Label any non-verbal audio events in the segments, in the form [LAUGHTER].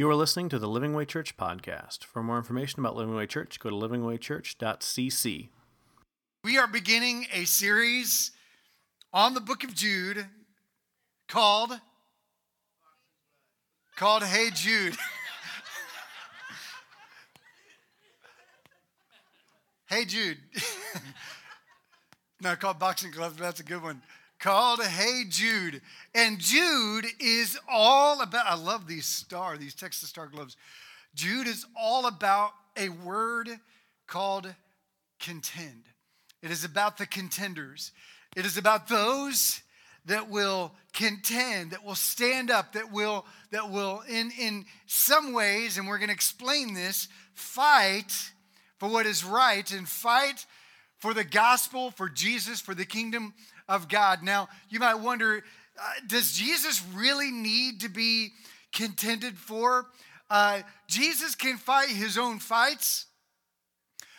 You are listening to the Living Way Church podcast. For more information about Living Way Church, go to livingwaychurch.cc. We are beginning a series on the book of Jude called called Hey Jude. [LAUGHS] hey Jude. [LAUGHS] no, called Boxing Gloves, but that's a good one. Called Hey Jude. And Jude is all about, I love these star, these Texas Star gloves. Jude is all about a word called contend. It is about the contenders. It is about those that will contend, that will stand up, that will, that will in, in some ways, and we're going to explain this, fight for what is right and fight for the gospel, for Jesus, for the kingdom of God. Now, you might wonder uh, does Jesus really need to be contended for? Uh, Jesus can fight his own fights.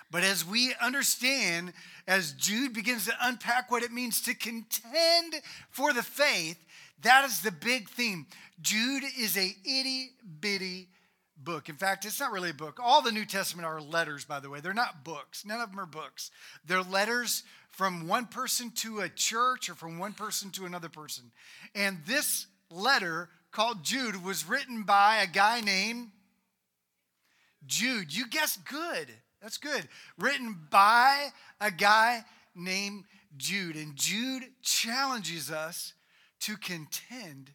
But as we understand, as Jude begins to unpack what it means to contend for the faith, that is the big theme. Jude is a itty bitty book. In fact, it's not really a book. All the New Testament are letters, by the way. They're not books. None of them are books. They're letters from one person to a church or from one person to another person. And this letter called Jude was written by a guy named Jude. You guessed good. That's good. Written by a guy named Jude. And Jude challenges us to contend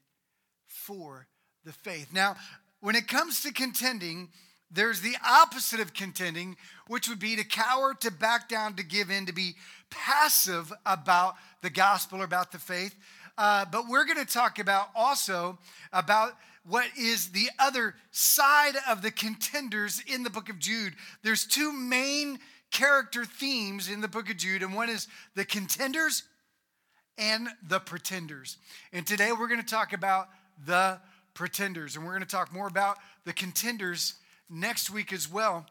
for the faith. Now, when it comes to contending, there's the opposite of contending, which would be to cower, to back down, to give in, to be passive about the gospel or about the faith. Uh, but we're going to talk about also about what is the other side of the contenders in the book of Jude. There's two main character themes in the book of Jude, and one is the contenders and the pretenders. And today we're going to talk about the pretenders, and we're going to talk more about the contenders next week as well.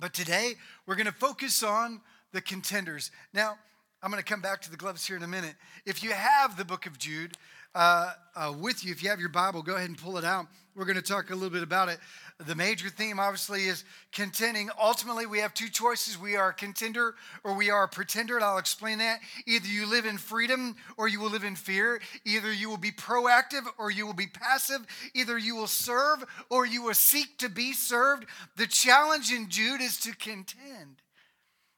But today we're going to focus on the contenders. Now, I'm going to come back to the gloves here in a minute. If you have the book of Jude uh, uh, with you, if you have your Bible, go ahead and pull it out. We're going to talk a little bit about it. The major theme, obviously, is contending. Ultimately, we have two choices we are a contender or we are a pretender, and I'll explain that. Either you live in freedom or you will live in fear. Either you will be proactive or you will be passive. Either you will serve or you will seek to be served. The challenge in Jude is to contend.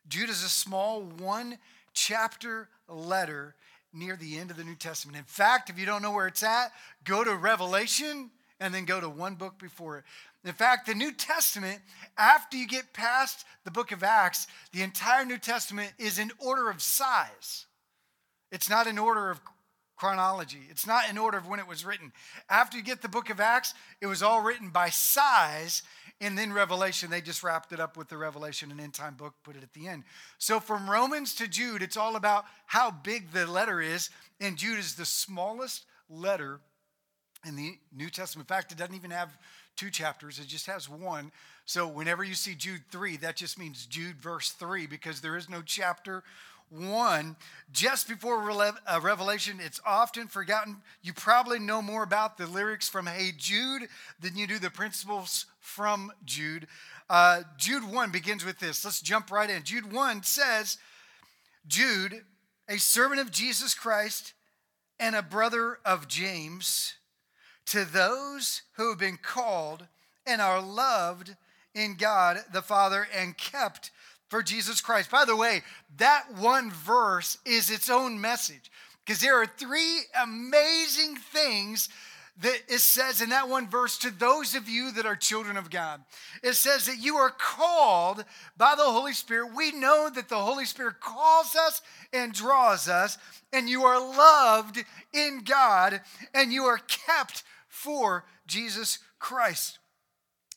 Jude is a small one chapter letter near the end of the New Testament. In fact, if you don't know where it's at, go to Revelation and then go to one book before it. In fact, the New Testament, after you get past the book of Acts, the entire New Testament is in order of size. It's not in order of chronology. It's not in order of when it was written. After you get the book of Acts, it was all written by size and then Revelation, they just wrapped it up with the Revelation and end time book, put it at the end. So from Romans to Jude, it's all about how big the letter is. And Jude is the smallest letter in the New Testament. In fact, it doesn't even have two chapters, it just has one. So whenever you see Jude 3, that just means Jude verse 3 because there is no chapter 1 just before uh, Revelation. It's often forgotten. You probably know more about the lyrics from Hey Jude than you do the principles from Jude. Uh, Jude 1 begins with this. Let's jump right in. Jude 1 says, Jude, a servant of Jesus Christ and a brother of James, to those who have been called and are loved in God the Father and kept for Jesus Christ. By the way, that one verse is its own message because there are three amazing things that it says in that one verse to those of you that are children of God. It says that you are called by the Holy Spirit. We know that the Holy Spirit calls us and draws us, and you are loved in God, and you are kept for Jesus Christ.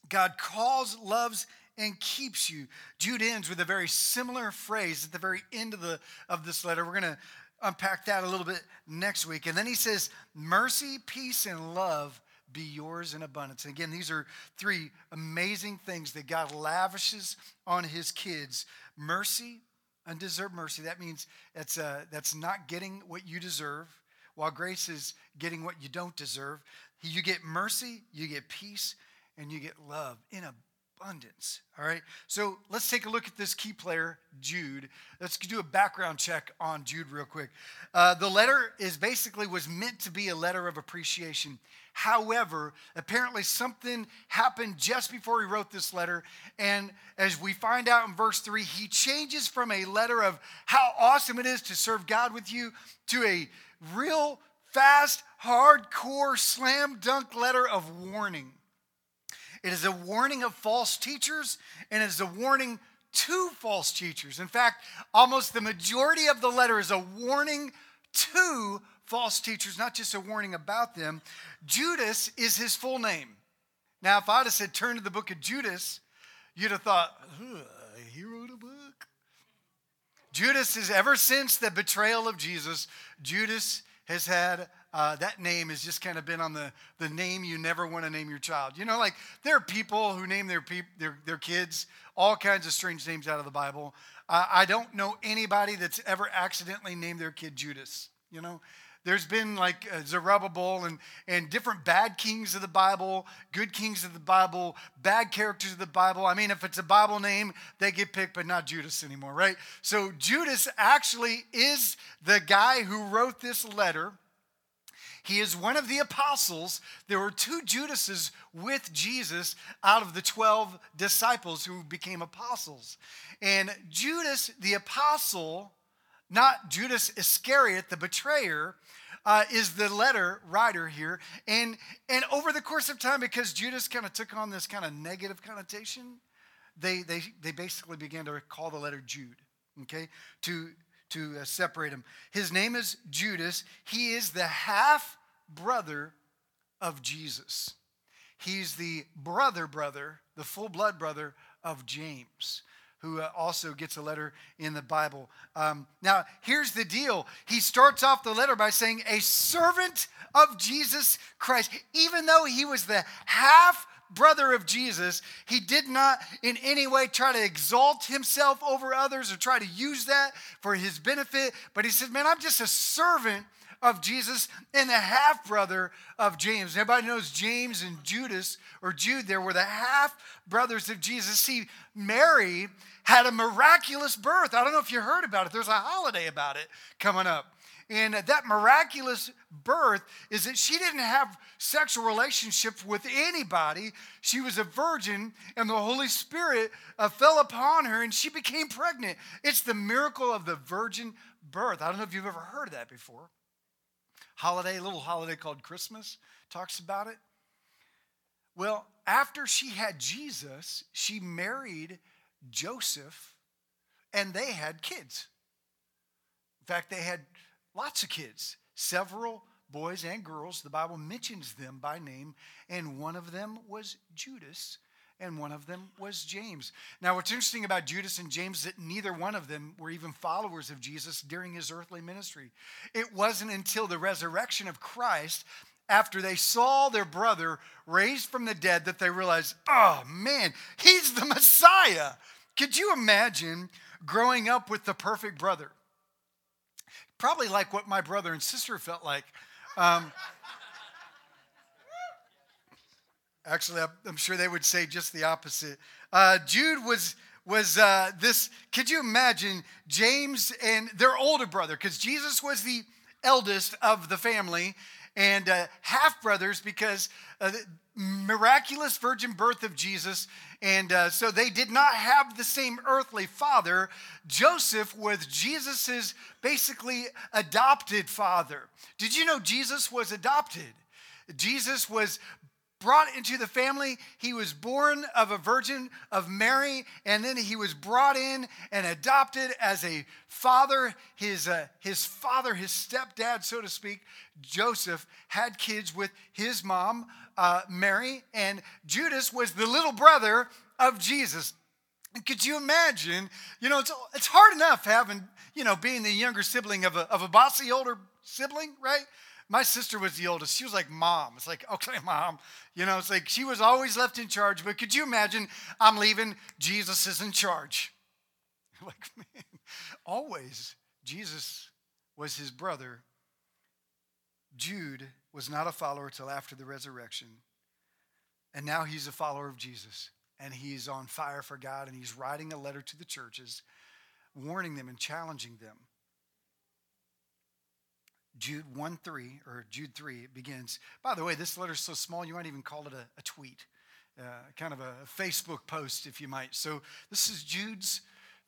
God calls, loves, and keeps you. Jude ends with a very similar phrase at the very end of, the, of this letter. We're going to unpack that a little bit next week. And then he says, Mercy, peace, and love be yours in abundance. And again, these are three amazing things that God lavishes on his kids mercy, undeserved mercy. That means that's, uh, that's not getting what you deserve, while grace is getting what you don't deserve. You get mercy, you get peace, and you get love in abundance. All right. So let's take a look at this key player, Jude. Let's do a background check on Jude real quick. Uh, the letter is basically was meant to be a letter of appreciation. However, apparently something happened just before he wrote this letter. And as we find out in verse 3, he changes from a letter of how awesome it is to serve God with you to a real fast, hardcore, slam dunk letter of warning. It is a warning of false teachers, and it is a warning to false teachers. In fact, almost the majority of the letter is a warning to false teachers, not just a warning about them. Judas is his full name. Now, if I'd have said turn to the book of Judas, you'd have thought, he wrote a book. Judas is ever since the betrayal of Jesus, Judas has had uh, that name has just kind of been on the, the name you never want to name your child. You know, like there are people who name their, peop, their, their kids all kinds of strange names out of the Bible. Uh, I don't know anybody that's ever accidentally named their kid Judas. You know, there's been like uh, Zerubbabel and, and different bad kings of the Bible, good kings of the Bible, bad characters of the Bible. I mean, if it's a Bible name, they get picked, but not Judas anymore, right? So Judas actually is the guy who wrote this letter. He is one of the apostles. There were two Judases with Jesus out of the 12 disciples who became apostles. And Judas, the apostle, not Judas Iscariot, the betrayer, uh, is the letter writer here. And, and over the course of time, because Judas kind of took on this kind of negative connotation, they, they, they basically began to call the letter Jude, okay, to, to uh, separate him. His name is Judas. He is the half brother of Jesus. He's the brother, brother, the full blood brother of James who uh, also gets a letter in the Bible. Um, now, here's the deal. He starts off the letter by saying, A servant of Jesus Christ. Even though he was the half brother of Jesus, he did not in any way try to exalt himself over others or try to use that for his benefit, but he said, Man, I'm just a servant of Jesus and the half brother of James. Everybody knows James and Judas or Jude there were the half brothers of Jesus. See, Mary had a miraculous birth. I don't know if you heard about it. There's a holiday about it coming up. And that miraculous birth is that she didn't have sexual relationships with anybody. She was a virgin, and the Holy Spirit uh, fell upon her, and she became pregnant. It's the miracle of the virgin birth. I don't know if you've ever heard of that before. Holiday, little holiday called Christmas, talks about it. Well, after she had Jesus, she married Joseph, and they had kids. In fact, they had lots of kids, several boys and girls. The Bible mentions them by name, and one of them was Judas, and one of them was James. Now, what's interesting about Judas and James is that neither one of them were even followers of Jesus during his earthly ministry. It wasn't until the resurrection of Christ after they saw their brother raised from the dead that they realized, oh man, he's the Messiah. Could you imagine growing up with the perfect brother? Probably like what my brother and sister felt like. Um, actually, I'm sure they would say just the opposite. Uh, Jude was was uh, this. Could you imagine James and their older brother? Because Jesus was the eldest of the family, and uh, half brothers because uh, miraculous virgin birth of Jesus. And uh, so they did not have the same earthly father. Joseph was Jesus's basically adopted father. Did you know Jesus was adopted? Jesus was brought into the family. He was born of a virgin of Mary, and then he was brought in and adopted as a father. His, uh, his father, his stepdad, so to speak, Joseph, had kids with his mom, uh, Mary, and Judas was the little brother of Jesus. Could you imagine? You know, it's, it's hard enough having, you know, being the younger sibling of a, of a bossy older sibling, right? My sister was the oldest. She was like mom. It's like, okay, [LAUGHS] mom. You know, it's like she was always left in charge. But could you imagine I'm leaving, Jesus is in charge? [LAUGHS] like, man, always Jesus was his brother. Jude was not a follower till after the resurrection. And now he's a follower of Jesus and he's on fire for God and he's writing a letter to the churches, warning them and challenging them. Jude 1 3, or Jude 3, it begins. By the way, this letter is so small you might even call it a, a tweet, uh, kind of a Facebook post, if you might. So this is Jude's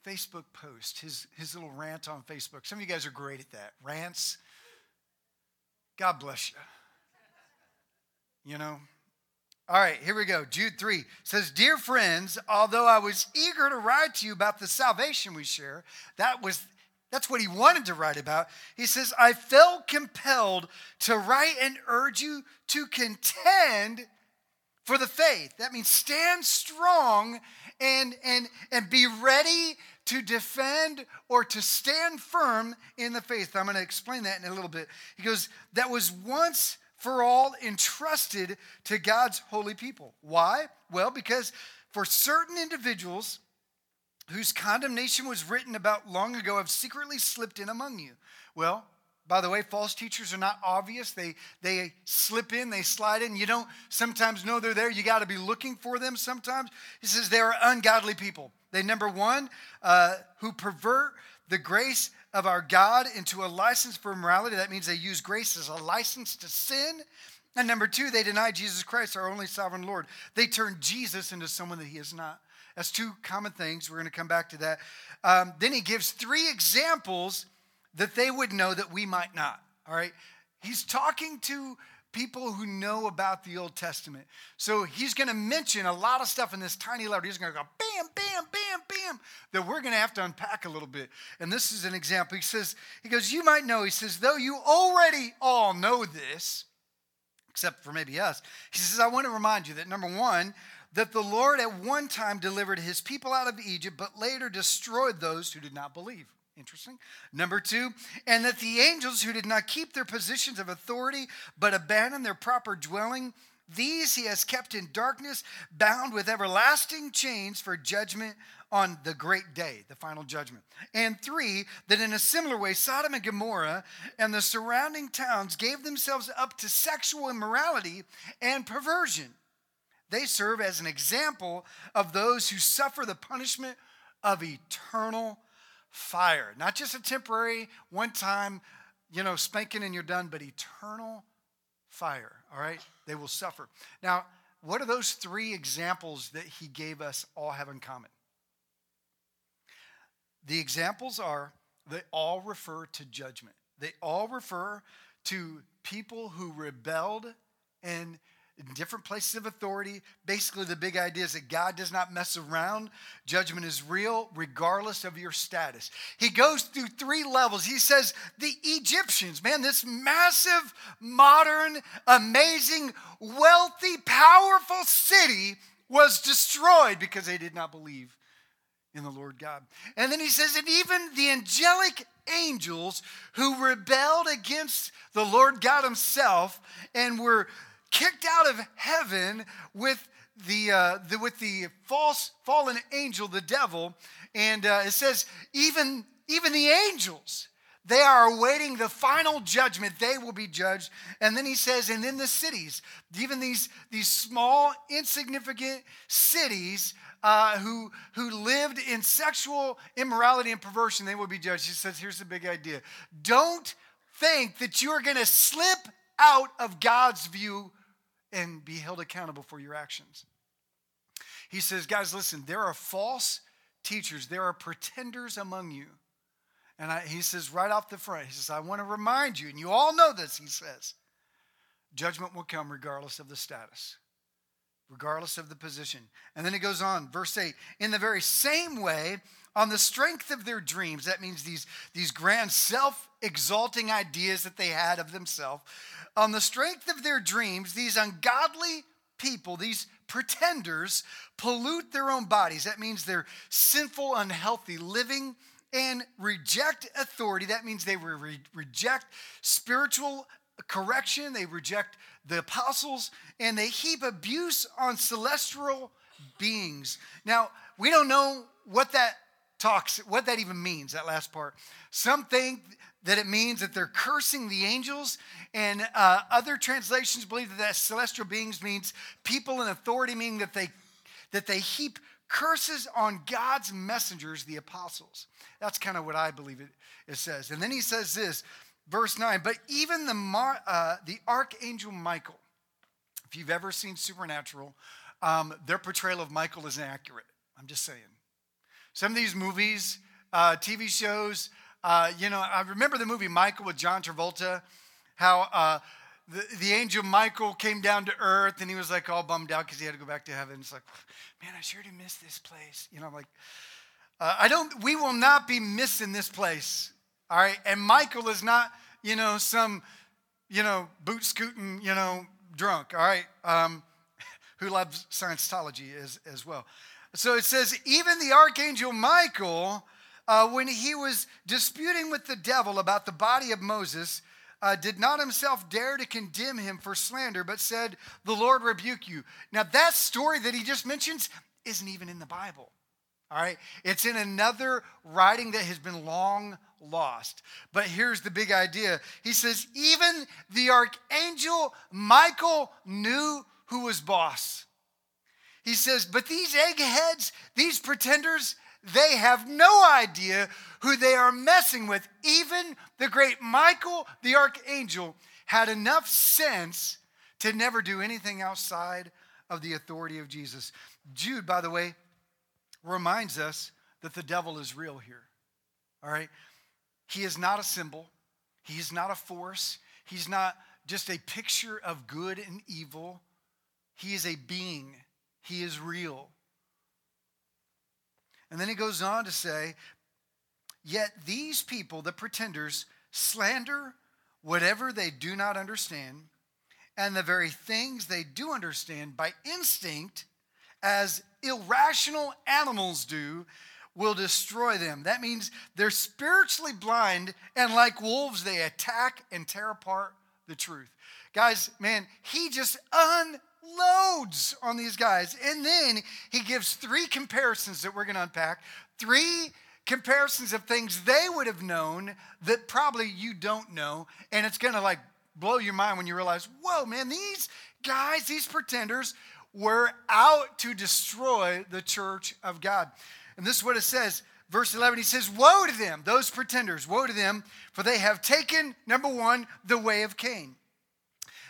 Facebook post, his, his little rant on Facebook. Some of you guys are great at that. Rants. God bless you. You know, all right, here we go. Jude 3 says, Dear friends, although I was eager to write to you about the salvation we share, that was that's what he wanted to write about. He says, I felt compelled to write and urge you to contend for the faith. That means stand strong and, and, and be ready to defend or to stand firm in the faith. I'm going to explain that in a little bit. He goes, That was once for all entrusted to God's holy people. Why? Well, because for certain individuals whose condemnation was written about long ago have secretly slipped in among you. Well, by the way, false teachers are not obvious. They, they slip in, they slide in. You don't sometimes know they're there. You got to be looking for them sometimes. He says they are ungodly people. They, number one, uh, who pervert the grace of our God into a license for immorality. That means they use grace as a license to sin. And number two, they deny Jesus Christ, our only sovereign Lord. They turn Jesus into someone that he is not. That's two common things. We're going to come back to that. Um, then he gives three examples that they would know that we might not. All right. He's talking to people who know about the Old Testament. So he's going to mention a lot of stuff in this tiny letter. He's going to go bam, bam, bam, bam, that we're going to have to unpack a little bit. And this is an example. He says, he goes, you might know, he says, though you already all know this, except for maybe us, he says, I want to remind you that number one, that the Lord at one time delivered his people out of Egypt, but later destroyed those who did not believe. Interesting. Number two, and that the angels who did not keep their positions of authority but abandoned their proper dwelling, these he has kept in darkness, bound with everlasting chains for judgment on the great day, the final judgment. And three, that in a similar way, Sodom and Gomorrah and the surrounding towns gave themselves up to sexual immorality and perversion. They serve as an example of those who suffer the punishment of eternal fire. Not just a temporary, one time, you know, spanking and you're done, but eternal fire, all right? They will suffer. Now, what do those three examples that he gave us all have in common? The examples are they all refer to judgment. They all refer to people who rebelled and in different places of authority. Basically, the big idea is that God does not mess around. Judgment is real, regardless of your status. He goes through three levels. He says, The Egyptians, man, this massive, modern, amazing, wealthy, powerful city was destroyed because they did not believe in the Lord God. And then he says, and even the angelic angels who rebelled against the Lord God himself and were kicked out of heaven with the, uh, the with the false fallen angel, the devil, and uh, it says even even the angels they are awaiting the final judgment. They will be judged. And then he says and in the cities even these these small insignificant cities uh, who who lived in sexual immorality and perversion they will be judged. He says here's the big idea. Don't think that you are going to slip out of god's view and be held accountable for your actions. He says, guys, listen, there are false teachers, there are pretenders among you. And I, he says, right off the front, he says, I want to remind you, and you all know this, he says, judgment will come regardless of the status, regardless of the position. And then it goes on, verse 8, in the very same way, on the strength of their dreams, that means these, these grand self exalting ideas that they had of themselves, on the strength of their dreams, these ungodly people, these pretenders, pollute their own bodies. That means they're sinful, unhealthy living and reject authority. That means they re- reject spiritual correction, they reject the apostles, and they heap abuse on celestial beings. Now, we don't know what that talks, what that even means, that last part. Some think that it means that they're cursing the angels. And uh, other translations believe that, that celestial beings means people in authority, meaning that they, that they heap curses on God's messengers, the apostles. That's kind of what I believe it, it says. And then he says this, verse 9, but even the, uh, the archangel Michael, if you've ever seen Supernatural, um, their portrayal of Michael is inaccurate. I'm just saying. Some of these movies, uh, TV shows, uh, you know, I remember the movie Michael with John Travolta, how uh, the, the angel Michael came down to earth and he was like all bummed out because he had to go back to heaven. It's like, man, I sure do miss this place. You know, I'm like, uh, I don't, we will not be missing this place. All right. And Michael is not, you know, some, you know, boot scooting, you know, drunk. All right. Um, [LAUGHS] who loves Scientology as, as well. So it says, even the archangel Michael, uh, when he was disputing with the devil about the body of Moses, uh, did not himself dare to condemn him for slander, but said, The Lord rebuke you. Now, that story that he just mentions isn't even in the Bible. All right? It's in another writing that has been long lost. But here's the big idea. He says, Even the archangel Michael knew who was boss. He says, But these eggheads, these pretenders, they have no idea who they are messing with. Even the great Michael, the archangel, had enough sense to never do anything outside of the authority of Jesus. Jude, by the way, reminds us that the devil is real here. All right? He is not a symbol, he is not a force, he's not just a picture of good and evil. He is a being, he is real. And then he goes on to say, Yet these people, the pretenders, slander whatever they do not understand, and the very things they do understand by instinct, as irrational animals do, will destroy them. That means they're spiritually blind, and like wolves, they attack and tear apart the truth. Guys, man, he just unloads on these guys. And then he gives three comparisons that we're going to unpack. Three comparisons of things they would have known that probably you don't know. And it's going to like blow your mind when you realize, whoa, man, these guys, these pretenders, were out to destroy the church of God. And this is what it says. Verse 11, he says, Woe to them, those pretenders, woe to them, for they have taken, number one, the way of Cain.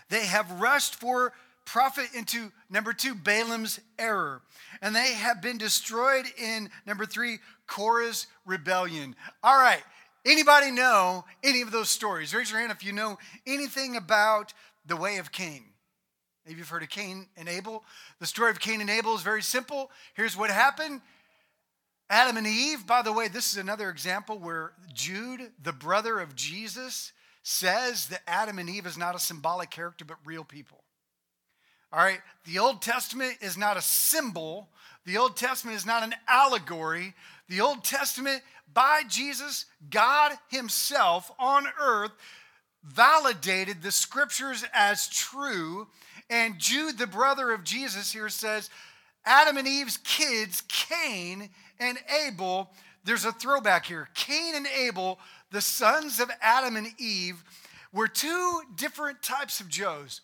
They have rushed for profit into number two, Balaam's error. And they have been destroyed in number three, Korah's rebellion. All right. Anybody know any of those stories? Raise your hand if you know anything about the way of Cain. Maybe you've heard of Cain and Abel. The story of Cain and Abel is very simple. Here's what happened. Adam and Eve, by the way, this is another example where Jude, the brother of Jesus, says that Adam and Eve is not a symbolic character, but real people. All right, the Old Testament is not a symbol, the Old Testament is not an allegory. The Old Testament, by Jesus, God Himself on earth, validated the scriptures as true. And Jude, the brother of Jesus, here says, Adam and Eve's kids, Cain and Abel, there's a throwback here. Cain and Abel, the sons of Adam and Eve, were two different types of Joes.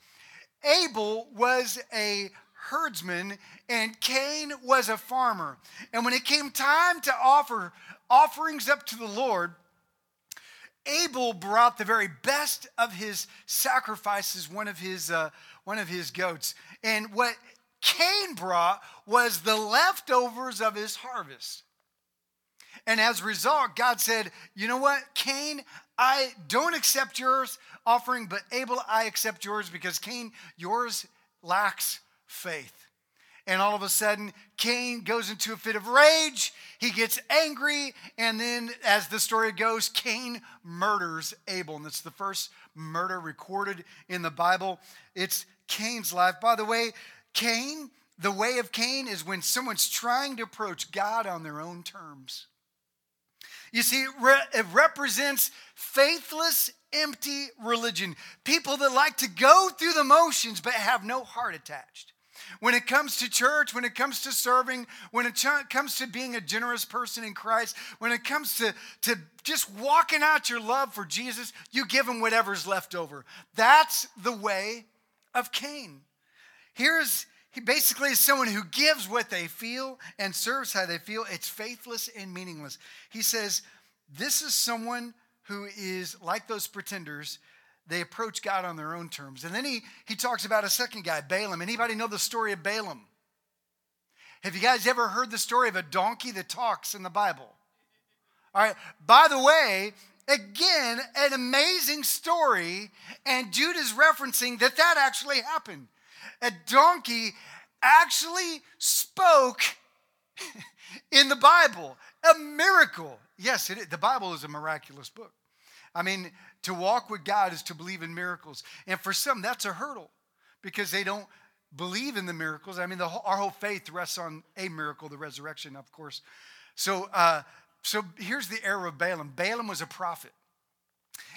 Abel was a herdsman and Cain was a farmer. And when it came time to offer offerings up to the Lord, Abel brought the very best of his sacrifices, one of his, uh, one of his goats. And what Cain brought was the leftovers of his harvest. And as a result, God said, You know what, Cain, I don't accept yours offering, but Abel, I accept yours because Cain, yours lacks faith. And all of a sudden, Cain goes into a fit of rage. He gets angry. And then, as the story goes, Cain murders Abel. And it's the first murder recorded in the Bible. It's Cain's life. By the way, Cain, the way of Cain is when someone's trying to approach God on their own terms. You see, it represents faithless, empty religion. People that like to go through the motions but have no heart attached. When it comes to church, when it comes to serving, when it comes to being a generous person in Christ, when it comes to, to just walking out your love for Jesus, you give him whatever's left over. That's the way of Cain. Here's he basically is someone who gives what they feel and serves how they feel. It's faithless and meaningless. He says, This is someone who is like those pretenders. They approach God on their own terms. And then he, he talks about a second guy, Balaam. Anybody know the story of Balaam? Have you guys ever heard the story of a donkey that talks in the Bible? All right. By the way, again, an amazing story, and Jude is referencing that that actually happened a donkey actually spoke [LAUGHS] in the Bible. A miracle. Yes, the Bible is a miraculous book. I mean, to walk with God is to believe in miracles. And for some, that's a hurdle because they don't believe in the miracles. I mean, the, our whole faith rests on a miracle, the resurrection, of course. So, uh, so here's the error of Balaam Balaam was a prophet.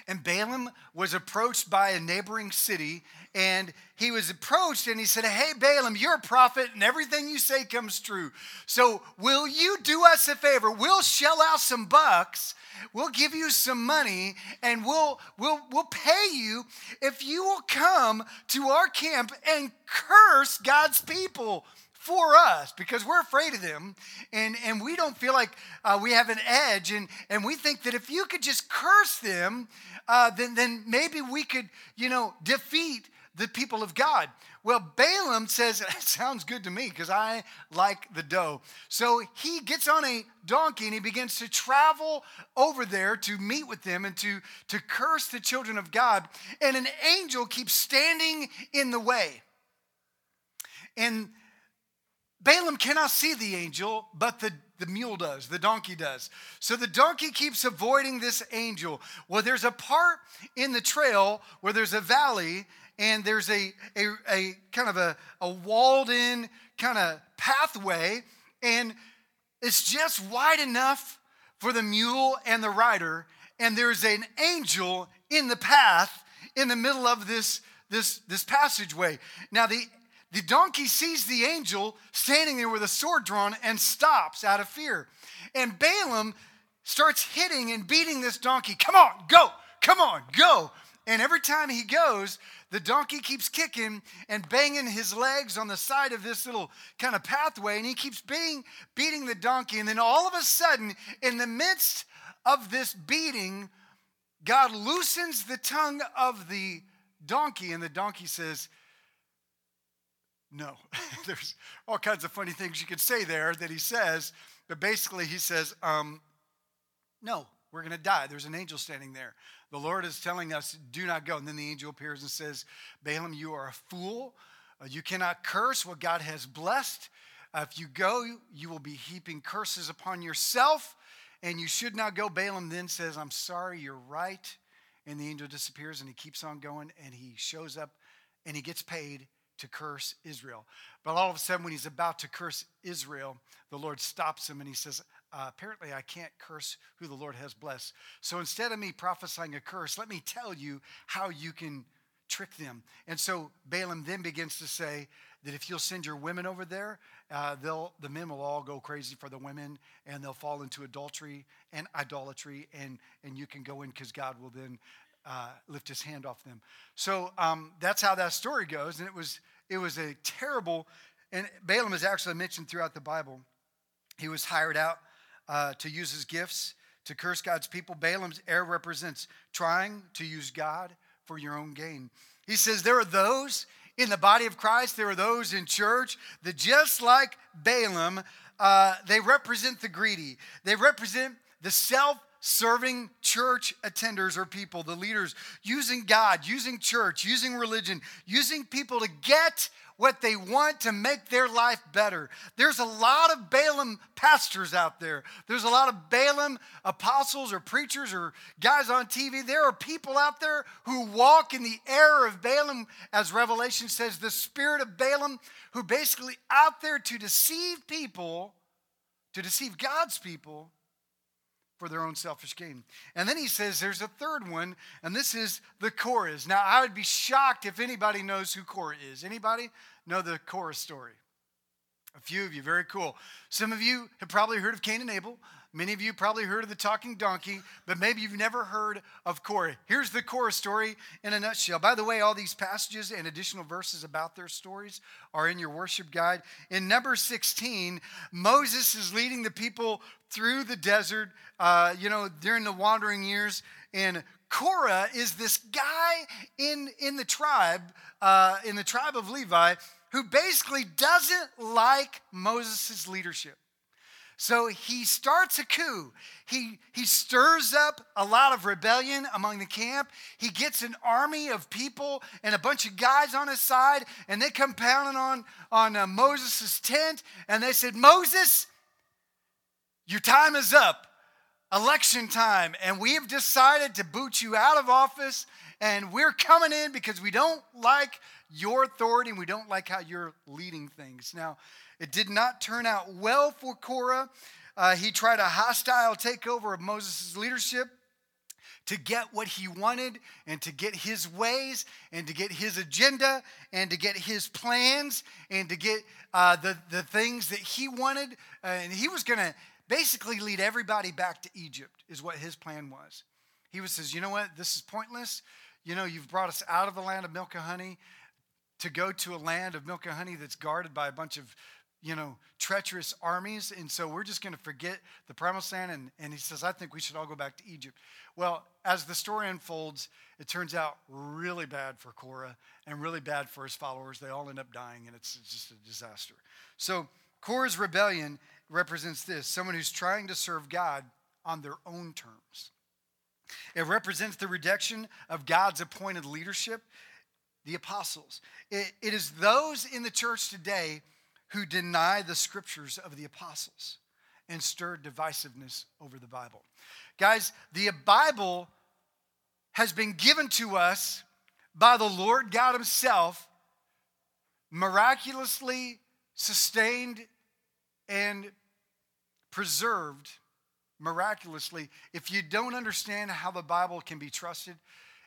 And Balaam was approached by a neighboring city, and he was approached and he said, Hey, Balaam, you're a prophet, and everything you say comes true. So, will you do us a favor? We'll shell out some bucks, we'll give you some money, and we'll, we'll, we'll pay you if you will come to our camp and curse God's people for us because we're afraid of them and, and we don't feel like uh, we have an edge and, and we think that if you could just curse them uh, then, then maybe we could you know defeat the people of god. Well balaam says [LAUGHS] it sounds good to me because i like the dough so he gets on a donkey and he begins to travel over there to meet with them and to, to curse the children of god. And an angel keeps standing in the way. And Balaam cannot see the angel, but the, the mule does, the donkey does. So the donkey keeps avoiding this angel. Well, there's a part in the trail where there's a valley and there's a, a, a kind of a, a walled in kind of pathway, and it's just wide enough for the mule and the rider. And there's an angel in the path in the middle of this, this, this passageway. Now, the the donkey sees the angel standing there with a sword drawn and stops out of fear. And Balaam starts hitting and beating this donkey. Come on, go, come on, go. And every time he goes, the donkey keeps kicking and banging his legs on the side of this little kind of pathway, and he keeps beating, beating the donkey. And then all of a sudden, in the midst of this beating, God loosens the tongue of the donkey, and the donkey says, no. [LAUGHS] There's all kinds of funny things you could say there that he says, but basically he says, um, no, we're going to die. There's an angel standing there. The Lord is telling us, do not go. And then the angel appears and says, Balaam, you are a fool. Uh, you cannot curse what God has blessed. Uh, if you go, you will be heaping curses upon yourself, and you should not go. Balaam then says, I'm sorry, you're right. And the angel disappears and he keeps on going and he shows up and he gets paid to curse Israel. But all of a sudden, when he's about to curse Israel, the Lord stops him and he says, uh, Apparently, I can't curse who the Lord has blessed. So instead of me prophesying a curse, let me tell you how you can trick them. And so Balaam then begins to say that if you'll send your women over there, uh, they'll, the men will all go crazy for the women and they'll fall into adultery and idolatry, and, and you can go in because God will then uh, lift his hand off them. So um, that's how that story goes. And it was, it was a terrible, and Balaam is actually mentioned throughout the Bible. He was hired out uh, to use his gifts to curse God's people. Balaam's error represents trying to use God for your own gain. He says there are those in the body of Christ, there are those in church that just like Balaam, uh, they represent the greedy. They represent the self serving church attenders or people, the leaders, using God, using church, using religion, using people to get what they want to make their life better. There's a lot of Balaam pastors out there. There's a lot of Balaam apostles or preachers or guys on TV. There are people out there who walk in the error of Balaam, as Revelation says, the spirit of Balaam, who basically out there to deceive people, to deceive God's people for their own selfish gain. And then he says there's a third one, and this is the Korah. Now, I would be shocked if anybody knows who Korah is. Anybody know the Korah story? A few of you, very cool. Some of you have probably heard of Cain and Abel. Many of you probably heard of the talking donkey, but maybe you've never heard of Korah. Here's the Korah story in a nutshell. By the way, all these passages and additional verses about their stories are in your worship guide. In number 16, Moses is leading the people through the desert, uh, you know, during the wandering years. And Korah is this guy in, in the tribe, uh, in the tribe of Levi, who basically doesn't like Moses' leadership. So he starts a coup. He, he stirs up a lot of rebellion among the camp. He gets an army of people and a bunch of guys on his side, and they come pounding on, on uh, Moses' tent, and they said, Moses, your time is up. Election time, and we have decided to boot you out of office, and we're coming in because we don't like your authority and we don't like how you're leading things. Now, it did not turn out well for Korah. Uh, he tried a hostile takeover of Moses' leadership to get what he wanted and to get his ways and to get his agenda and to get his plans and to get uh, the, the things that he wanted. Uh, and he was going to basically lead everybody back to Egypt, is what his plan was. He was says, you know what, this is pointless. You know, you've brought us out of the land of milk and honey to go to a land of milk and honey that's guarded by a bunch of you know, treacherous armies. And so we're just going to forget the promised land. And, and he says, I think we should all go back to Egypt. Well, as the story unfolds, it turns out really bad for Korah and really bad for his followers. They all end up dying, and it's, just a disaster. So Korah's rebellion represents this someone who's trying to serve God on their own terms. It represents the rejection of God's appointed leadership, the apostles. it, it is those in the church today who deny the scriptures of the apostles and stir divisiveness over the Bible. Guys, the Bible has been given to us by the Lord God Himself, miraculously sustained and preserved miraculously. If you don't understand how the Bible can be trusted,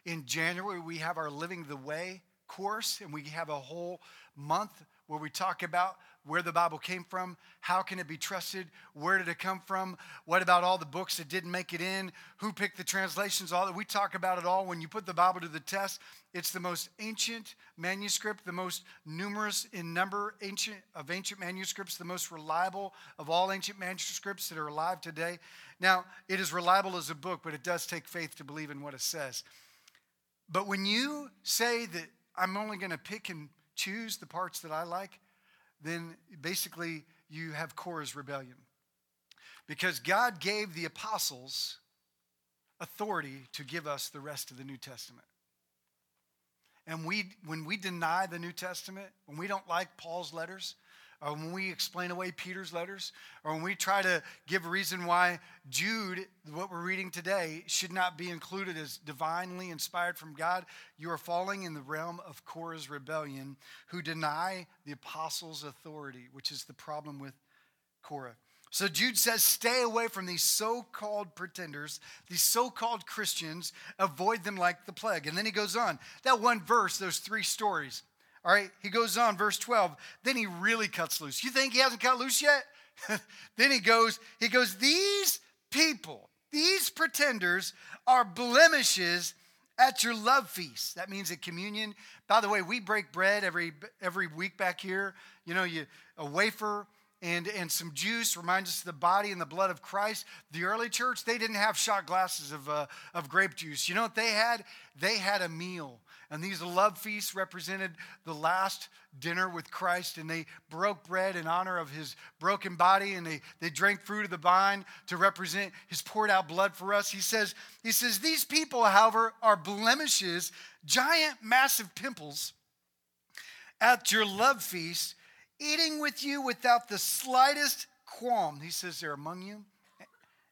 in January we have our Living the Way course, and we have a whole month where we talk about where the Bible came from, how can it be trusted, where did it come from, what about all the books that didn't make it in, who picked the translations, all that. We talk about it all. When you put the Bible to the test, it's the most ancient manuscript, the most numerous in number ancient of ancient manuscripts, the most reliable of all ancient manuscripts that are alive today. Now, it is reliable as a book, but it does take faith to believe in what it says. But when you say that I'm only going to pick and choose the parts that I like, then basically you have Korah's rebellion. Because God gave the apostles authority to give us the rest of the New Testament. And we, when we deny the New Testament, when we don't like Paul's letters, or when we explain away Peter's letters, or when we try to give a reason why Jude, what we're reading today, should not be included as divinely inspired from God, you are falling in the realm of Korah's rebellion, who deny the apostles' authority, which is the problem with Korah. So Jude says, stay away from these so called pretenders, these so called Christians, avoid them like the plague. And then he goes on. That one verse, those three stories, all right, he goes on, verse 12. Then he really cuts loose. You think he hasn't cut loose yet? [LAUGHS] then he goes, he goes, these people, these pretenders are blemishes at your love feast. That means at communion. By the way, we break bread every every week back here. You know, you a wafer and, and some juice reminds us of the body and the blood of Christ. The early church, they didn't have shot glasses of, uh, of grape juice. You know what they had? They had a meal. And these love feasts represented the last dinner with Christ. And they broke bread in honor of his broken body. And they, they drank fruit of the vine to represent his poured out blood for us. He says, he says, These people, however, are blemishes, giant, massive pimples at your love feast eating with you without the slightest qualm. He says they're among you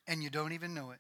and you don't even know it.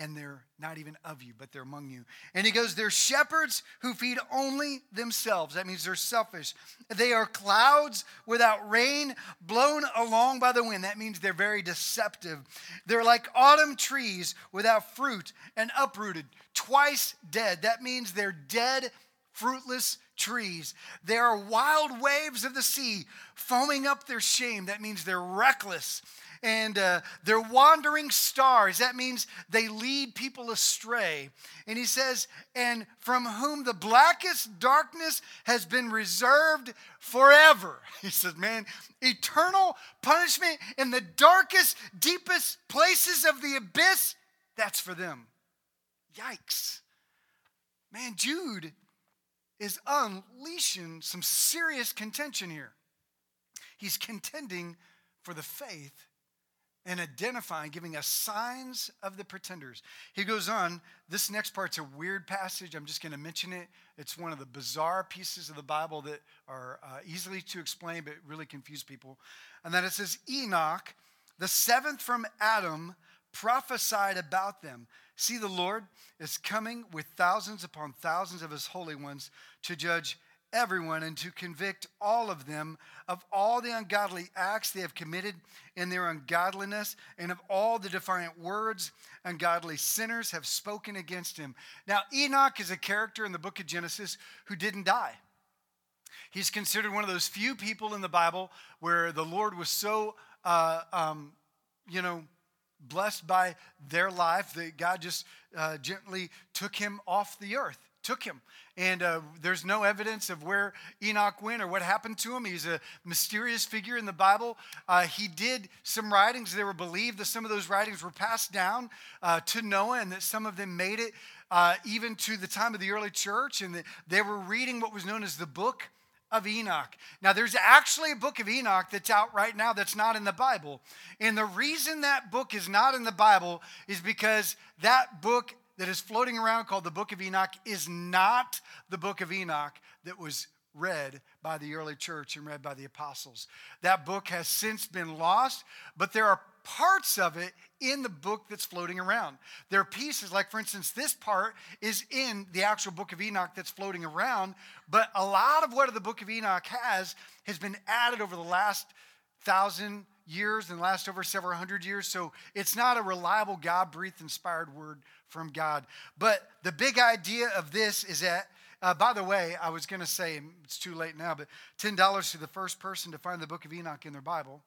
And they're not even of you, but they're among you. And he goes, They're shepherds who feed only themselves. That means they're selfish. They are clouds without rain, blown along by the wind. That means they're very deceptive. They're like autumn trees without fruit and uprooted, twice dead. That means they're dead, fruitless trees. They are wild waves of the sea foaming up their shame. That means they're reckless and uh, they're wandering stars. That means they lead people astray. And he says, and from whom the blackest darkness has been reserved forever. [LAUGHS] He says, man, eternal punishment in the darkest, deepest places of the abyss, that's for them. Yikes. Man, Jude is unleashing some serious contention here. He's contending for the faith and identifying, giving us signs of the pretenders. He goes on, this next part's a weird passage. I'm just going to mention it. It's one of the bizarre pieces of the Bible that are uh, easily to explain, but really confuse people. And then it says, Enoch, the seventh from Adam, prophesied about them. See, the Lord is coming with thousands upon thousands of his holy ones to judge everyone and to convict all of them of all the ungodly acts they have committed in their ungodliness and of all the defiant words ungodly sinners have spoken against him. Now, Enoch is a character in the book of Genesis who didn't die. He's considered one of those few people in the Bible where the Lord was so, uh, um, you know, blessed by their life that God just uh, gently took him off the earth took him. And uh, there's no evidence of where Enoch went or what happened to him. He's a mysterious figure in the Bible. Uh, he did some writings. They were believed that some of those writings were passed down uh, to Noah and that some of them made it uh, even to the time of the early church. And that they were reading what was known as the book of Enoch. Now, there's actually a book of Enoch that's out right now that's not in the Bible. And the reason that book is not in the Bible is because that book that is floating around called the Book of Enoch is not the Book of Enoch that was read by the early church and read by the apostles. That book has since been lost, but there are parts of it in the book that's floating around. There are pieces, like for instance, this part is in the actual book of Enoch that's floating around, but a lot of what the book of Enoch has has been added over the last thousand years and last over several hundred years. So it's not a reliable God breathed inspired word from God. But the big idea of this is that, uh, by the way, I was going to say, it's too late now, but $10 to the first person to find the book of Enoch in their Bible,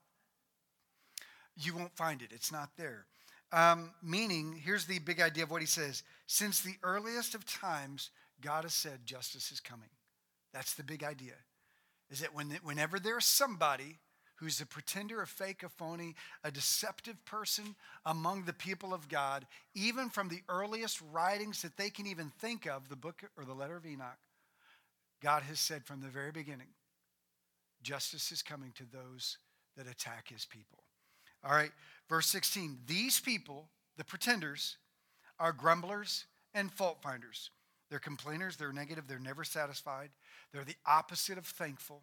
you won't find it. It's not there. Um, meaning, here's the big idea of what he says since the earliest of times, God has said justice is coming. That's the big idea. Is that when, whenever there's somebody who's a pretender, a fake, a phony, a deceptive person among the people of God, even from the earliest writings that they can even think of, the book or the letter of Enoch, God has said from the very beginning, justice is coming to those that attack his people. All right, verse 16. These people, the pretenders, are grumblers and fault finders. They're complainers, they're negative, they're never satisfied. They're the opposite of thankful.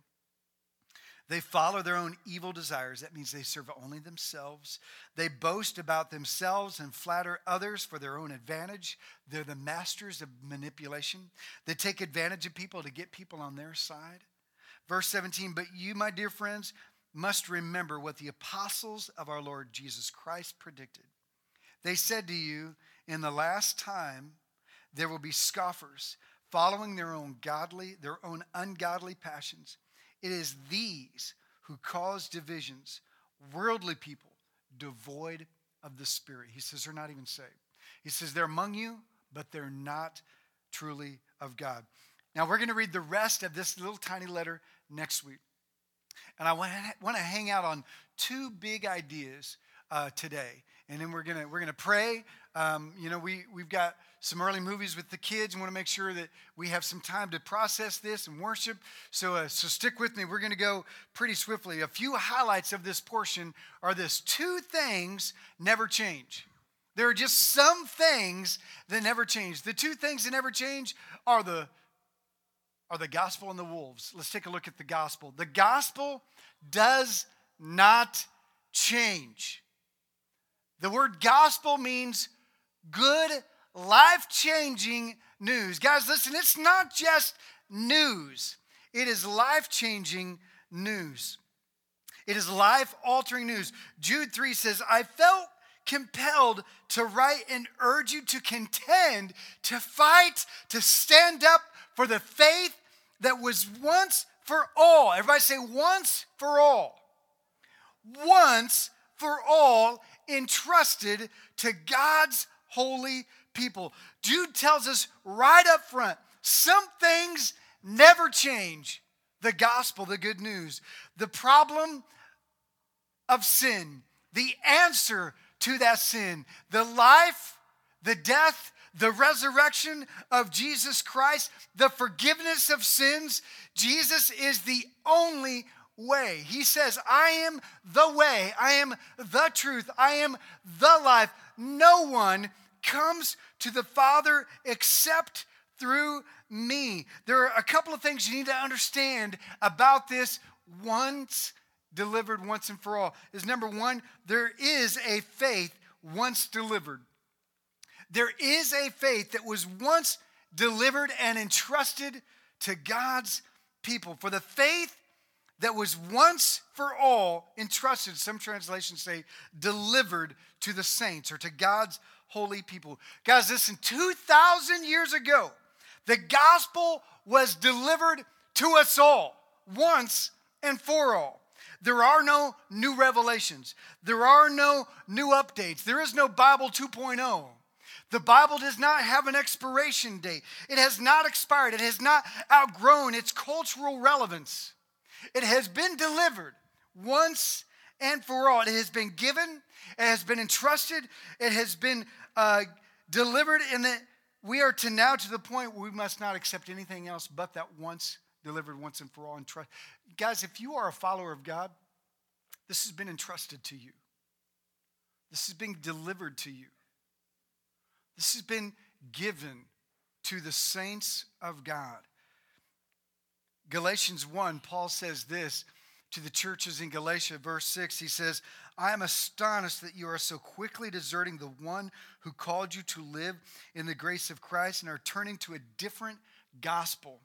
They follow their own evil desires. That means they serve only themselves. They boast about themselves and flatter others for their own advantage. They're the masters of manipulation. They take advantage of people to get people on their side. Verse 17, but you, my dear friends, must remember what the apostles of our Lord Jesus Christ predicted. They said to you, in the last time, there will be scoffers following their own godly, their own ungodly passions it is these who cause divisions, worldly people devoid of the Spirit. He says they're not even saved. He says they're among you, but they're not truly of God. Now we're going to read the rest of this little tiny letter next week. And I want to, hang out on two big ideas uh, today. And then we're going to, we're going to pray. Um, you know, we, we've got some early movies with the kids. Want to make sure that we have some time to process this and worship. So, uh, so stick with me. We're going to go pretty swiftly. A few highlights of this portion are this two things never change. There are just some things that never change. The two things that never change are the are the gospel and the wolves. Let's take a look at the gospel. The gospel does not change. The word gospel means good, life changing news. Guys, listen, it's not just news, it is life changing news. It is life altering news. Jude 3 says, I felt compelled to write and urge you to contend, to fight, to stand up for the faith that was once for all. Everybody say, once for all. Once for all entrusted to God's holy people. Jude tells us right up front some things never change the gospel, the good news. The problem of sin, the answer to that sin, the life, the death, the resurrection of Jesus Christ, the forgiveness of sins. Jesus is the only way. He says, I am the way, I am the truth, I am the life. No one comes to the Father except through me. There are a couple of things you need to understand about this once delivered once and for all. Is number one, there is a faith once delivered. There is a faith that was once delivered and entrusted to God's people. For the faith that was once for all entrusted, some translations say delivered to the saints or to God's holy people. Guys, listen, 2,000 years ago, the gospel was delivered to us all, once and for all. There are no new revelations. There are no new updates. There is no Bible 2.0. The Bible does not have an expiration date. It has not expired. It has not outgrown its cultural relevance. It has been delivered once and for all. It has been given, it has been entrusted, it has been uh, delivered, and that we are to now to the point where we must not accept anything else but that once delivered once and for all. And trust. Guys, if you are a follower of God, this has been entrusted to you. This is being delivered to you. This has been given to the saints of God. Galatians 1, Paul says this to the churches in Galatia, verse 6. He says, I am astonished that you are so quickly deserting the one who called you to live in the grace of Christ and are turning to a different gospel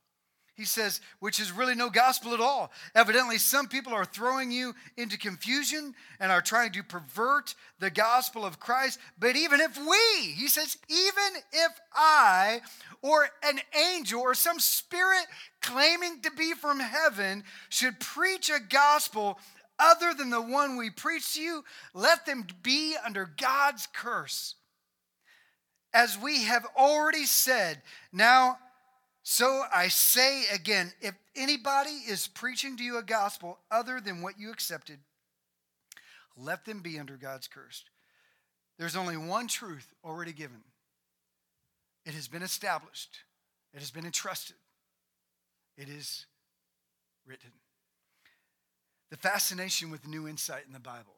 he says, which is really no gospel at all. Evidently, some people are throwing you into confusion and are trying to pervert the gospel of Christ. But even if we, he says, even if I or an angel or some spirit claiming to be from heaven should preach a gospel other than the one we preach to you, let them be under God's curse. As we have already said, now so I say again if anybody is preaching to you a gospel other than what you accepted, let them be under God's curse. There's only one truth already given. It has been established, it has been entrusted, it is written. The fascination with new insight in the Bible.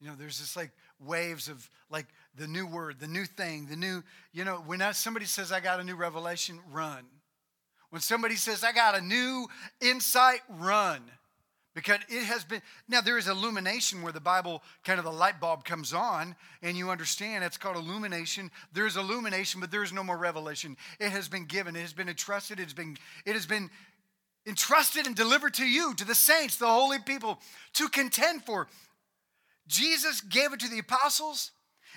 You know, there's this like waves of like the new word, the new thing, the new, you know, when somebody says, I got a new revelation, run. When somebody says, I got a new insight, run. Because it has been, now there is illumination where the Bible, kind of the light bulb comes on and you understand it's called illumination. There's illumination, but there's no more revelation. It has been given, it has been entrusted, it has been, it has been entrusted and delivered to you, to the saints, the holy people, to contend for. Jesus gave it to the apostles,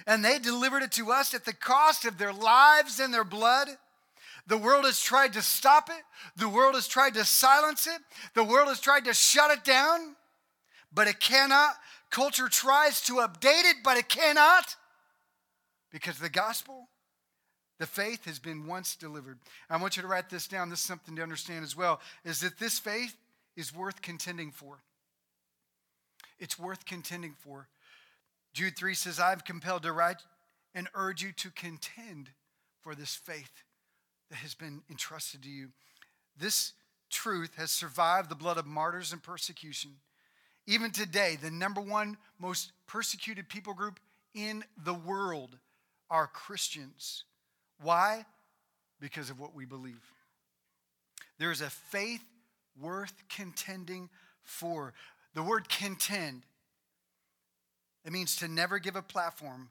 and they delivered it to us at the cost of their lives and their blood. The world has tried to stop it, the world has tried to silence it, the world has tried to shut it down, but it cannot. Culture tries to update it, but it cannot because the gospel, the faith has been once delivered. I want you to write this down. This is something to understand as well is that this faith is worth contending for it's worth contending for. Jude 3 says, I'm compelled to write and urge you to contend for this faith that has been entrusted to you. This truth has survived the blood of martyrs and persecution. Even today, the number one most persecuted people group in the world are Christians. Why? Because of what we believe. There is a faith worth contending for. The word contend, it means to never give a platform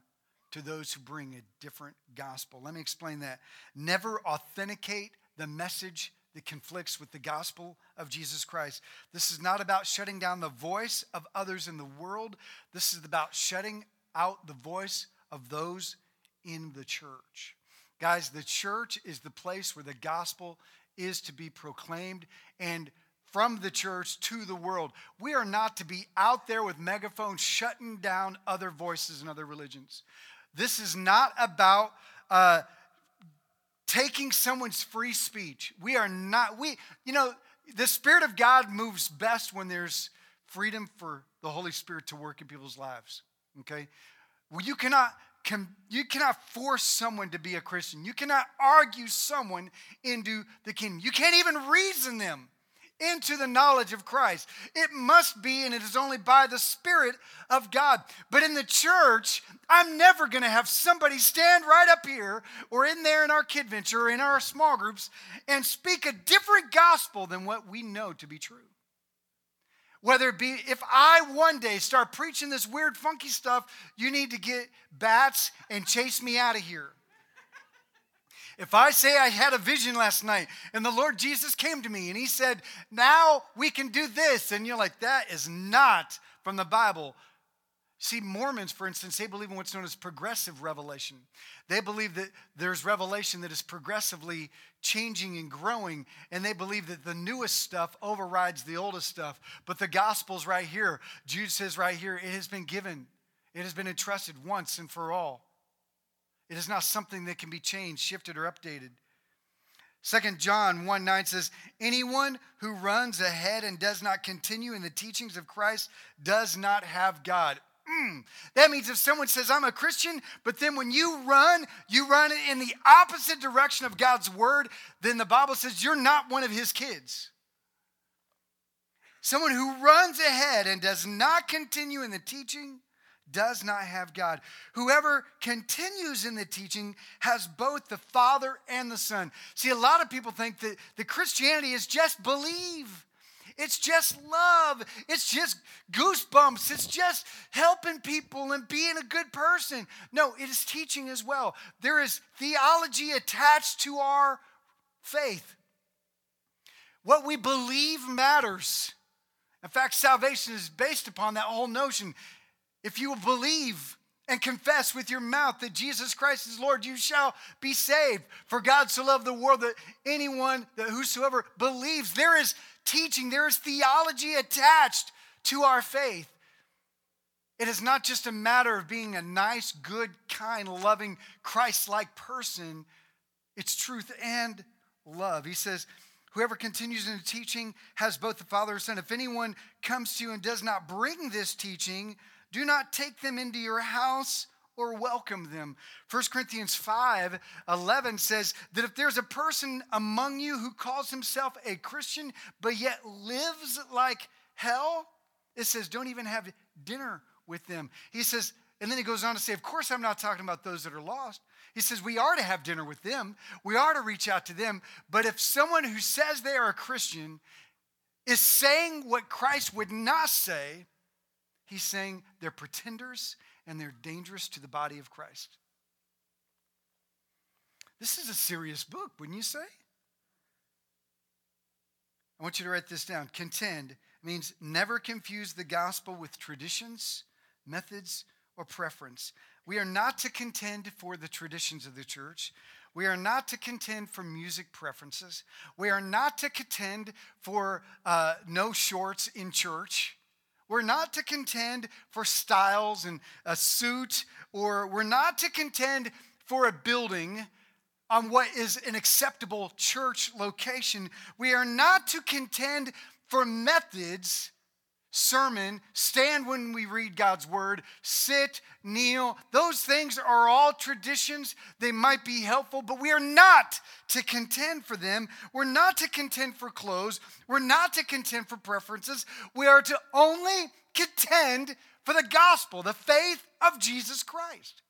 to those who bring a different gospel. Let me explain that. Never authenticate the message that conflicts with the gospel of Jesus Christ. This is not about shutting down the voice of others in the world. This is about shutting out the voice of those in the church. Guys, the church is the place where the gospel is to be proclaimed and from the church to the world. We are not to be out there with megaphones shutting down other voices and other religions. This is not about uh, taking someone's free speech. We are not, we, you know, the Spirit of God moves best when there's freedom for the Holy Spirit to work in people's lives. Okay? Well, you cannot you cannot force someone to be a Christian. You cannot argue someone into the kingdom. You can't even reason them into the knowledge of Christ. It must be, and it is only by the Spirit of God. But in the church, I'm never going to have somebody stand right up here or in there in our kid venture or in our small groups and speak a different gospel than what we know to be true. Whether it be, if I one day start preaching this weird, funky stuff, you need to get bats and chase me out of here. If I say I had a vision last night and the Lord Jesus came to me and he said, Now we can do this, and you're like, That is not from the Bible. See, Mormons, for instance, they believe in what's known as progressive revelation. They believe that there's revelation that is progressively changing and growing, and they believe that the newest stuff overrides the oldest stuff. But the gospel's right here. Jude says right here, it has been given, it has been entrusted once and for all. It is not something that can be changed, shifted, or updated. Second John 1 9 says, Anyone who runs ahead and does not continue in the teachings of Christ does not have God. Mm. That means if someone says, I'm a Christian, but then when you run, you run in the opposite direction of God's word, then the Bible says you're not one of his kids. Someone who runs ahead and does not continue in the teaching does not have God. Whoever continues in the teaching has both the Father and the Son. See, a lot of people think that the Christianity is just believe. It's just love. It's just goosebumps. It's just helping people and being a good person. No, it is teaching as well. There is theology attached to our faith. What we believe matters. In fact, salvation is based upon that whole notion. If you believe and confess with your mouth that Jesus Christ is Lord, you shall be saved. For God so loved the world that anyone, that whosoever believes, there is teaching, there is theology attached to our faith. It is not just a matter of being a nice, good, kind, loving, Christ like person, it's truth and love. He says, Whoever continues in the teaching has both the Father and Son. If anyone comes to you and does not bring this teaching, do not take them into your house or welcome them. 1 Corinthians 5 11 says that if there's a person among you who calls himself a Christian but yet lives like hell, it says, don't even have dinner with them. He says, and then he goes on to say, Of course, I'm not talking about those that are lost. He says, We are to have dinner with them, we are to reach out to them. But if someone who says they are a Christian is saying what Christ would not say, He's saying they're pretenders and they're dangerous to the body of Christ. This is a serious book, wouldn't you say? I want you to write this down. Contend means never confuse the gospel with traditions, methods, or preference. We are not to contend for the traditions of the church. We are not to contend for music preferences. We are not to contend for uh, no shorts in church. We're not to contend for styles and a suit, or we're not to contend for a building on what is an acceptable church location. We are not to contend for methods sermon, stand when we read God's word, sit, kneel. Those things are all traditions. They might be helpful, but we are not to contend for them. We're not to contend for clothes. We're not to contend for preferences. We are to only contend for the gospel, the faith of Jesus Christ.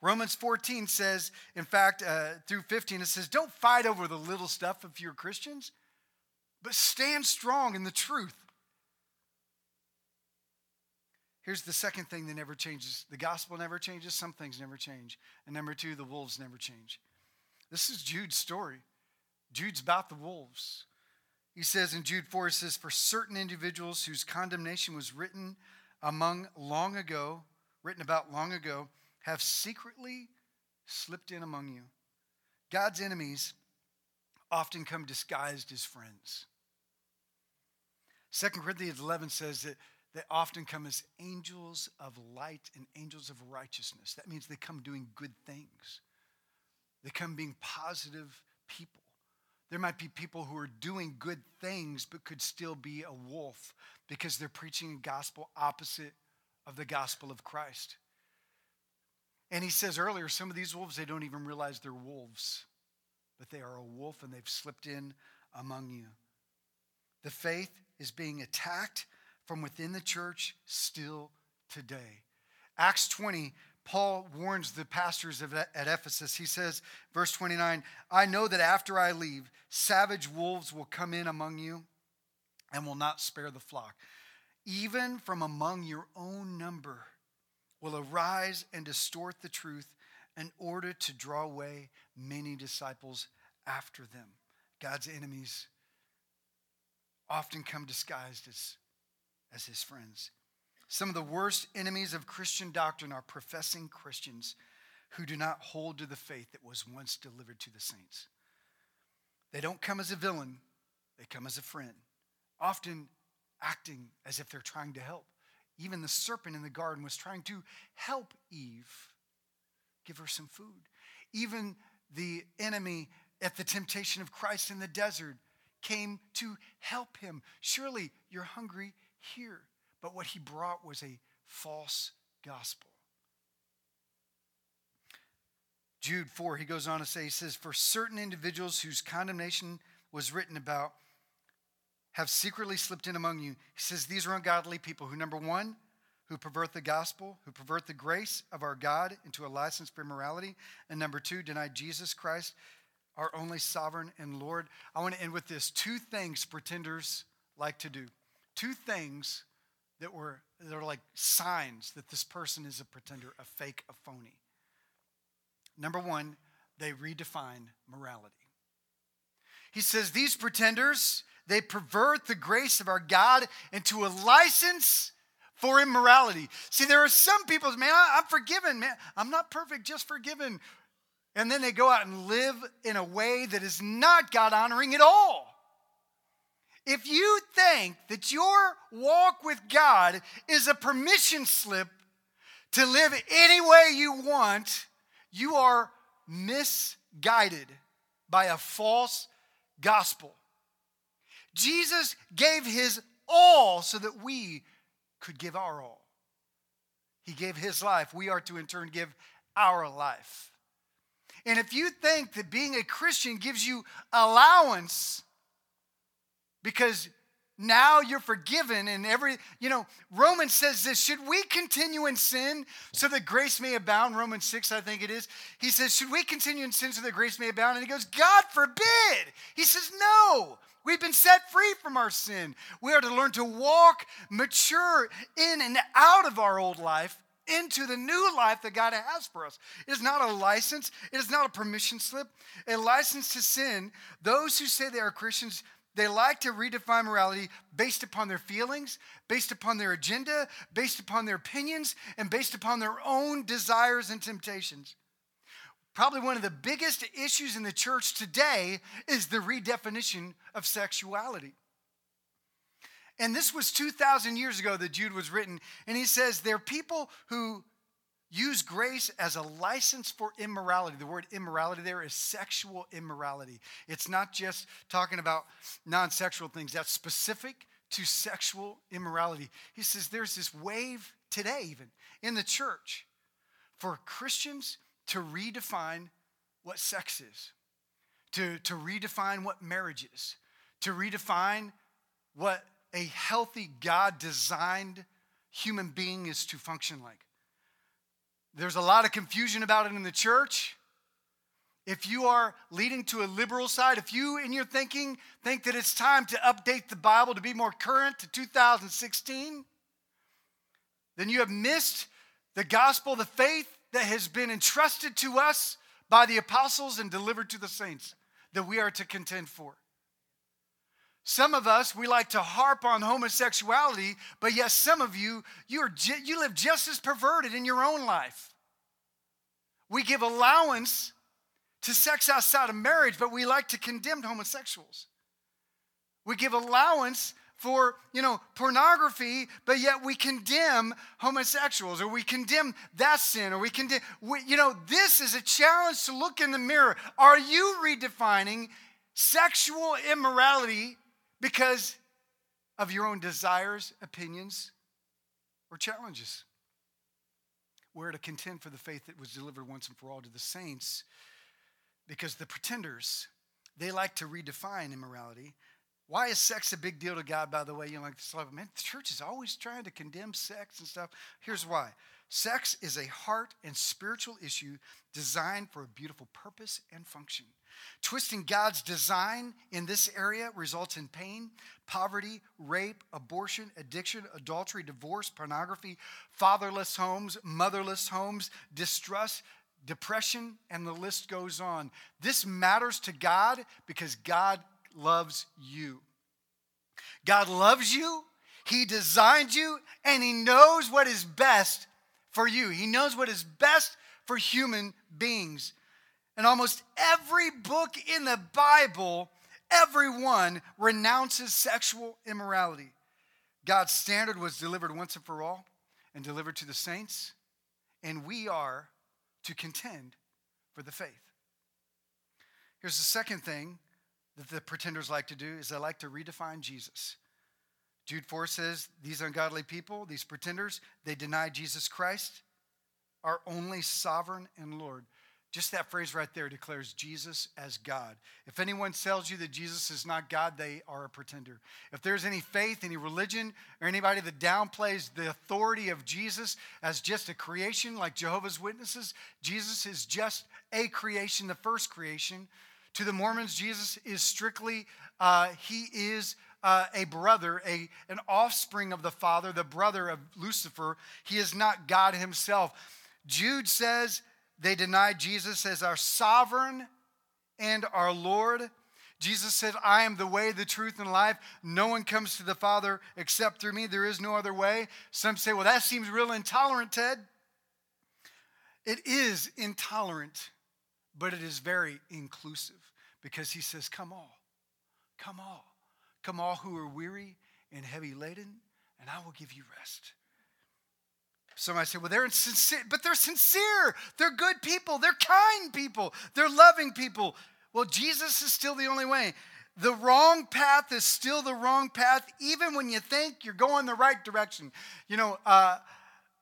Romans 14 says, in fact, uh, through 15, it says, Don't fight over the little stuff if you're Christians, but stand strong in the truth. Here's the second thing that never changes the gospel never changes, some things never change. And number two, the wolves never change. This is Jude's story. Jude's about the wolves. He says in Jude 4, he says, For certain individuals whose condemnation was written among long ago, written about long ago, have secretly slipped in among you. God's enemies often come disguised as friends. 2 Corinthians 11 says that they often come as angels of light and angels of righteousness. That means they come doing good things, they come being positive people. There might be people who are doing good things but could still be a wolf because they're preaching a gospel opposite of the gospel of Christ. And he says earlier, some of these wolves, they don't even realize they're wolves, but they are a wolf and they've slipped in among you. The faith is being attacked from within the church still today. Acts 20, Paul warns the pastors of, at Ephesus. He says, verse 29, I know that after I leave, savage wolves will come in among you and will not spare the flock. Even from among your own number will arise and distort the truth in order to draw away many disciples after them. God's enemies often come disguised as, as his friends. Some of the worst enemies of Christian doctrine are professing Christians who do not hold to the faith that was once delivered to the saints. They don't come as a villain, they come as a friend, often acting as if they're trying to help. Even the serpent in the garden was trying to help Eve, give her some food. Even the enemy at the temptation of Christ in the desert came to help him. Surely you're hungry here. But what he brought was a false gospel. Jude 4, he goes on to say, he says, For certain individuals whose condemnation was written about have secretly slipped in among you. He says, These are ungodly people who, number one, who pervert the gospel, who pervert the grace of our God into a license for immorality, and number two, deny Jesus Christ, our only sovereign and Lord. I want to end with this two things pretenders like to do. Two things that were that are like signs that this person is a pretender, a fake, a phony. Number one, they redefine morality. He says these pretenders, they pervert the grace of our God into a license for immorality. See, there are some people, man, I'm forgiven, man. I'm not perfect, just forgiven. And then they go out and live in a way that is not God honoring at all. If you think that your walk with God is a permission slip to live any way you want, you are misguided by a false gospel. Jesus gave his all so that we could give our all. He gave his life. We are to, in turn, give our life. And if you think that being a Christian gives you allowance because now you're forgiven and every you know romans says this should we continue in sin so that grace may abound? Romans 6 i think it is. He says should we continue in sin so that grace may abound? And he goes god forbid. He says no. We've been set free from our sin. We are to learn to walk mature in and out of our old life into the new life that God has for us. It is not a license, it is not a permission slip. A license to sin, those who say they are Christians they like to redefine morality based upon their feelings, based upon their agenda, based upon their opinions, and based upon their own desires and temptations. Probably one of the biggest issues in the church today is the redefinition of sexuality. And this was 2,000 years ago that Jude was written. And he says, There are people who use grace as a license for immorality. The word immorality there is sexual immorality. It's not just talking about non sexual things, that's specific to sexual immorality. He says there's this wave today, even in the church, for Christians to redefine what sex is, to, to redefine what marriage is, to redefine what a healthy, God designed human being is to function like. There's a lot of confusion about it in the church. If you are leading to a liberal side, if you in your thinking think that it's time to update the Bible to be more current to 2016, then you have missed the gospel, the faith that has been entrusted to us by the apostles and delivered to the saints that we are to contend for. Some of us, we like to harp on homosexuality, but yes, some of you, you, are, you live just as perverted in your own life. We give allowance to sex outside of marriage, but we like to condemn homosexuals. We give allowance for, you know, pornography, but yet we condemn homosexuals or we condemn that sin or we condemn, we, you know, this is a challenge to look in the mirror. Are you redefining sexual immorality because of your own desires, opinions, or challenges. We're to contend for the faith that was delivered once and for all to the saints because the pretenders, they like to redefine immorality. Why is sex a big deal to God, by the way? You know, like, man, the church is always trying to condemn sex and stuff. Here's why sex is a heart and spiritual issue designed for a beautiful purpose and function. Twisting God's design in this area results in pain, poverty, rape, abortion, addiction, adultery, divorce, pornography, fatherless homes, motherless homes, distrust, depression, and the list goes on. This matters to God because God loves you. God loves you, He designed you, and He knows what is best for you. He knows what is best for human beings. And almost every book in the Bible, everyone renounces sexual immorality. God's standard was delivered once and for all and delivered to the saints, and we are to contend for the faith. Here's the second thing that the pretenders like to do is they like to redefine Jesus. Jude 4 says, These ungodly people, these pretenders, they deny Jesus Christ, our only sovereign and Lord. Just that phrase right there declares Jesus as God. If anyone tells you that Jesus is not God, they are a pretender. If there's any faith, any religion, or anybody that downplays the authority of Jesus as just a creation, like Jehovah's Witnesses, Jesus is just a creation, the first creation. To the Mormons, Jesus is strictly, uh, he is uh, a brother, a, an offspring of the Father, the brother of Lucifer. He is not God himself. Jude says they denied Jesus as our sovereign and our Lord. Jesus said, I am the way, the truth, and life. No one comes to the Father except through me. There is no other way. Some say, well, that seems real intolerant, Ted. It is intolerant, but it is very inclusive because he says, Come all, come all, come all who are weary and heavy laden, and I will give you rest. Somebody say, well, they're sincere, but they're sincere. They're good people. They're kind people. They're loving people. Well, Jesus is still the only way. The wrong path is still the wrong path, even when you think you're going the right direction. You know, uh,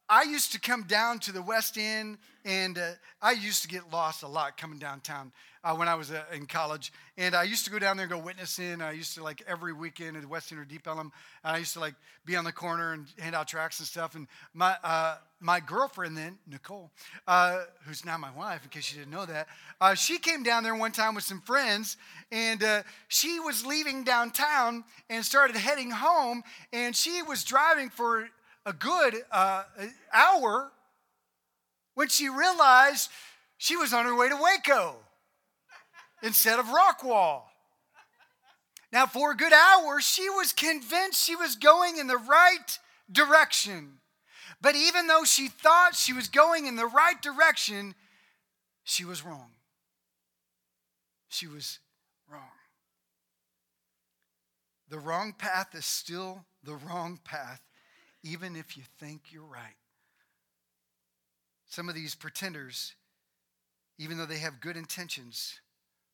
I used to come down to the West End, and uh, I used to get lost a lot coming downtown uh, when I was uh, in college. And I used to go down there and go witnessing. I used to like every weekend at the West End or Deep Ellum. And I used to like be on the corner and hand out tracts and stuff. And my uh, my girlfriend then, Nicole, uh, who's now my wife, in case you didn't know that, uh, she came down there one time with some friends, and uh, she was leaving downtown and started heading home. And she was driving for a good uh, hour when she realized she was on her way to Waco instead of Rockwall. Now, for a good hour, she was convinced she was going in the right direction. But even though she thought she was going in the right direction, she was wrong. She was wrong. The wrong path is still the wrong path, even if you think you're right. Some of these pretenders, even though they have good intentions,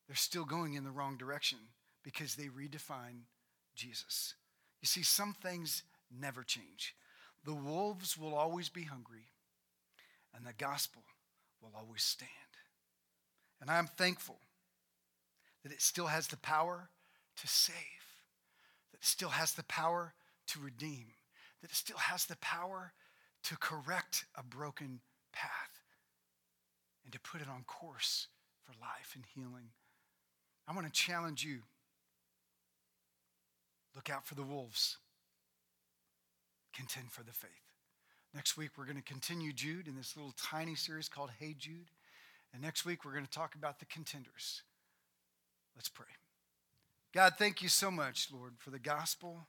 they're still going in the wrong direction because they redefine Jesus. You see, some things never change. The wolves will always be hungry, and the gospel will always stand. And I'm thankful that it still has the power to save, that it still has the power to redeem, that it still has the power to correct a broken path and to put it on course for life and healing I want to challenge you. Look out for the wolves. Contend for the faith. Next week, we're going to continue Jude in this little tiny series called Hey Jude. And next week, we're going to talk about the contenders. Let's pray. God, thank you so much, Lord, for the gospel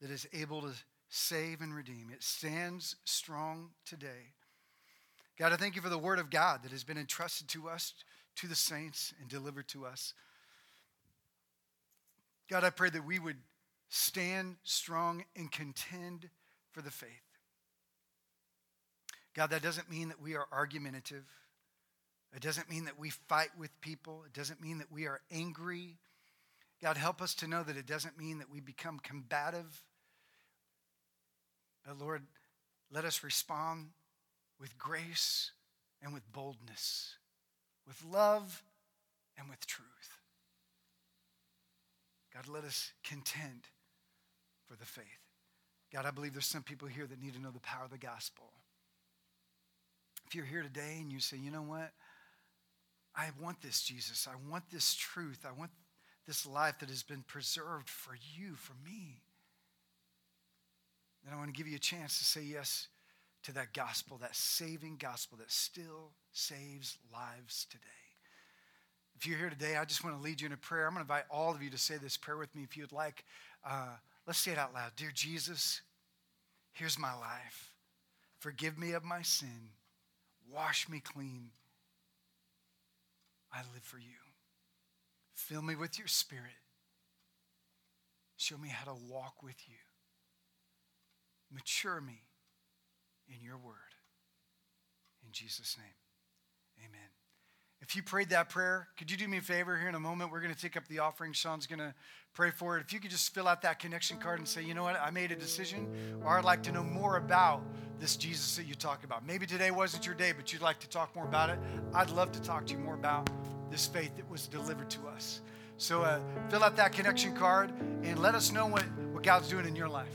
that is able to save and redeem. It stands strong today. God, I thank you for the word of God that has been entrusted to us, to the saints, and delivered to us. God, I pray that we would stand strong and contend for the faith. God, that doesn't mean that we are argumentative. It doesn't mean that we fight with people. It doesn't mean that we are angry. God, help us to know that it doesn't mean that we become combative. But Lord, let us respond with grace and with boldness, with love and with truth. God, let us contend for the faith. God, I believe there's some people here that need to know the power of the gospel. If you're here today and you say, you know what? I want this, Jesus. I want this truth. I want this life that has been preserved for you, for me. Then I want to give you a chance to say yes to that gospel, that saving gospel that still saves lives today. If you're here today, I just want to lead you in a prayer. I'm going to invite all of you to say this prayer with me if you'd like. Uh, let's say it out loud. Dear Jesus, here's my life. Forgive me of my sin. Wash me clean. I live for you. Fill me with your spirit. Show me how to walk with you. Mature me in your word. In Jesus' name, amen. If you prayed that prayer, could you do me a favor here in a moment? We're going to take up the offering. Sean's going to pray for it. If you could just fill out that connection card and say, you know what, I made a decision, or I'd like to know more about this Jesus that you talk about. Maybe today wasn't your day, but you'd like to talk more about it. I'd love to talk to you more about this faith that was delivered to us. So uh, fill out that connection card and let us know what, what God's doing in your life.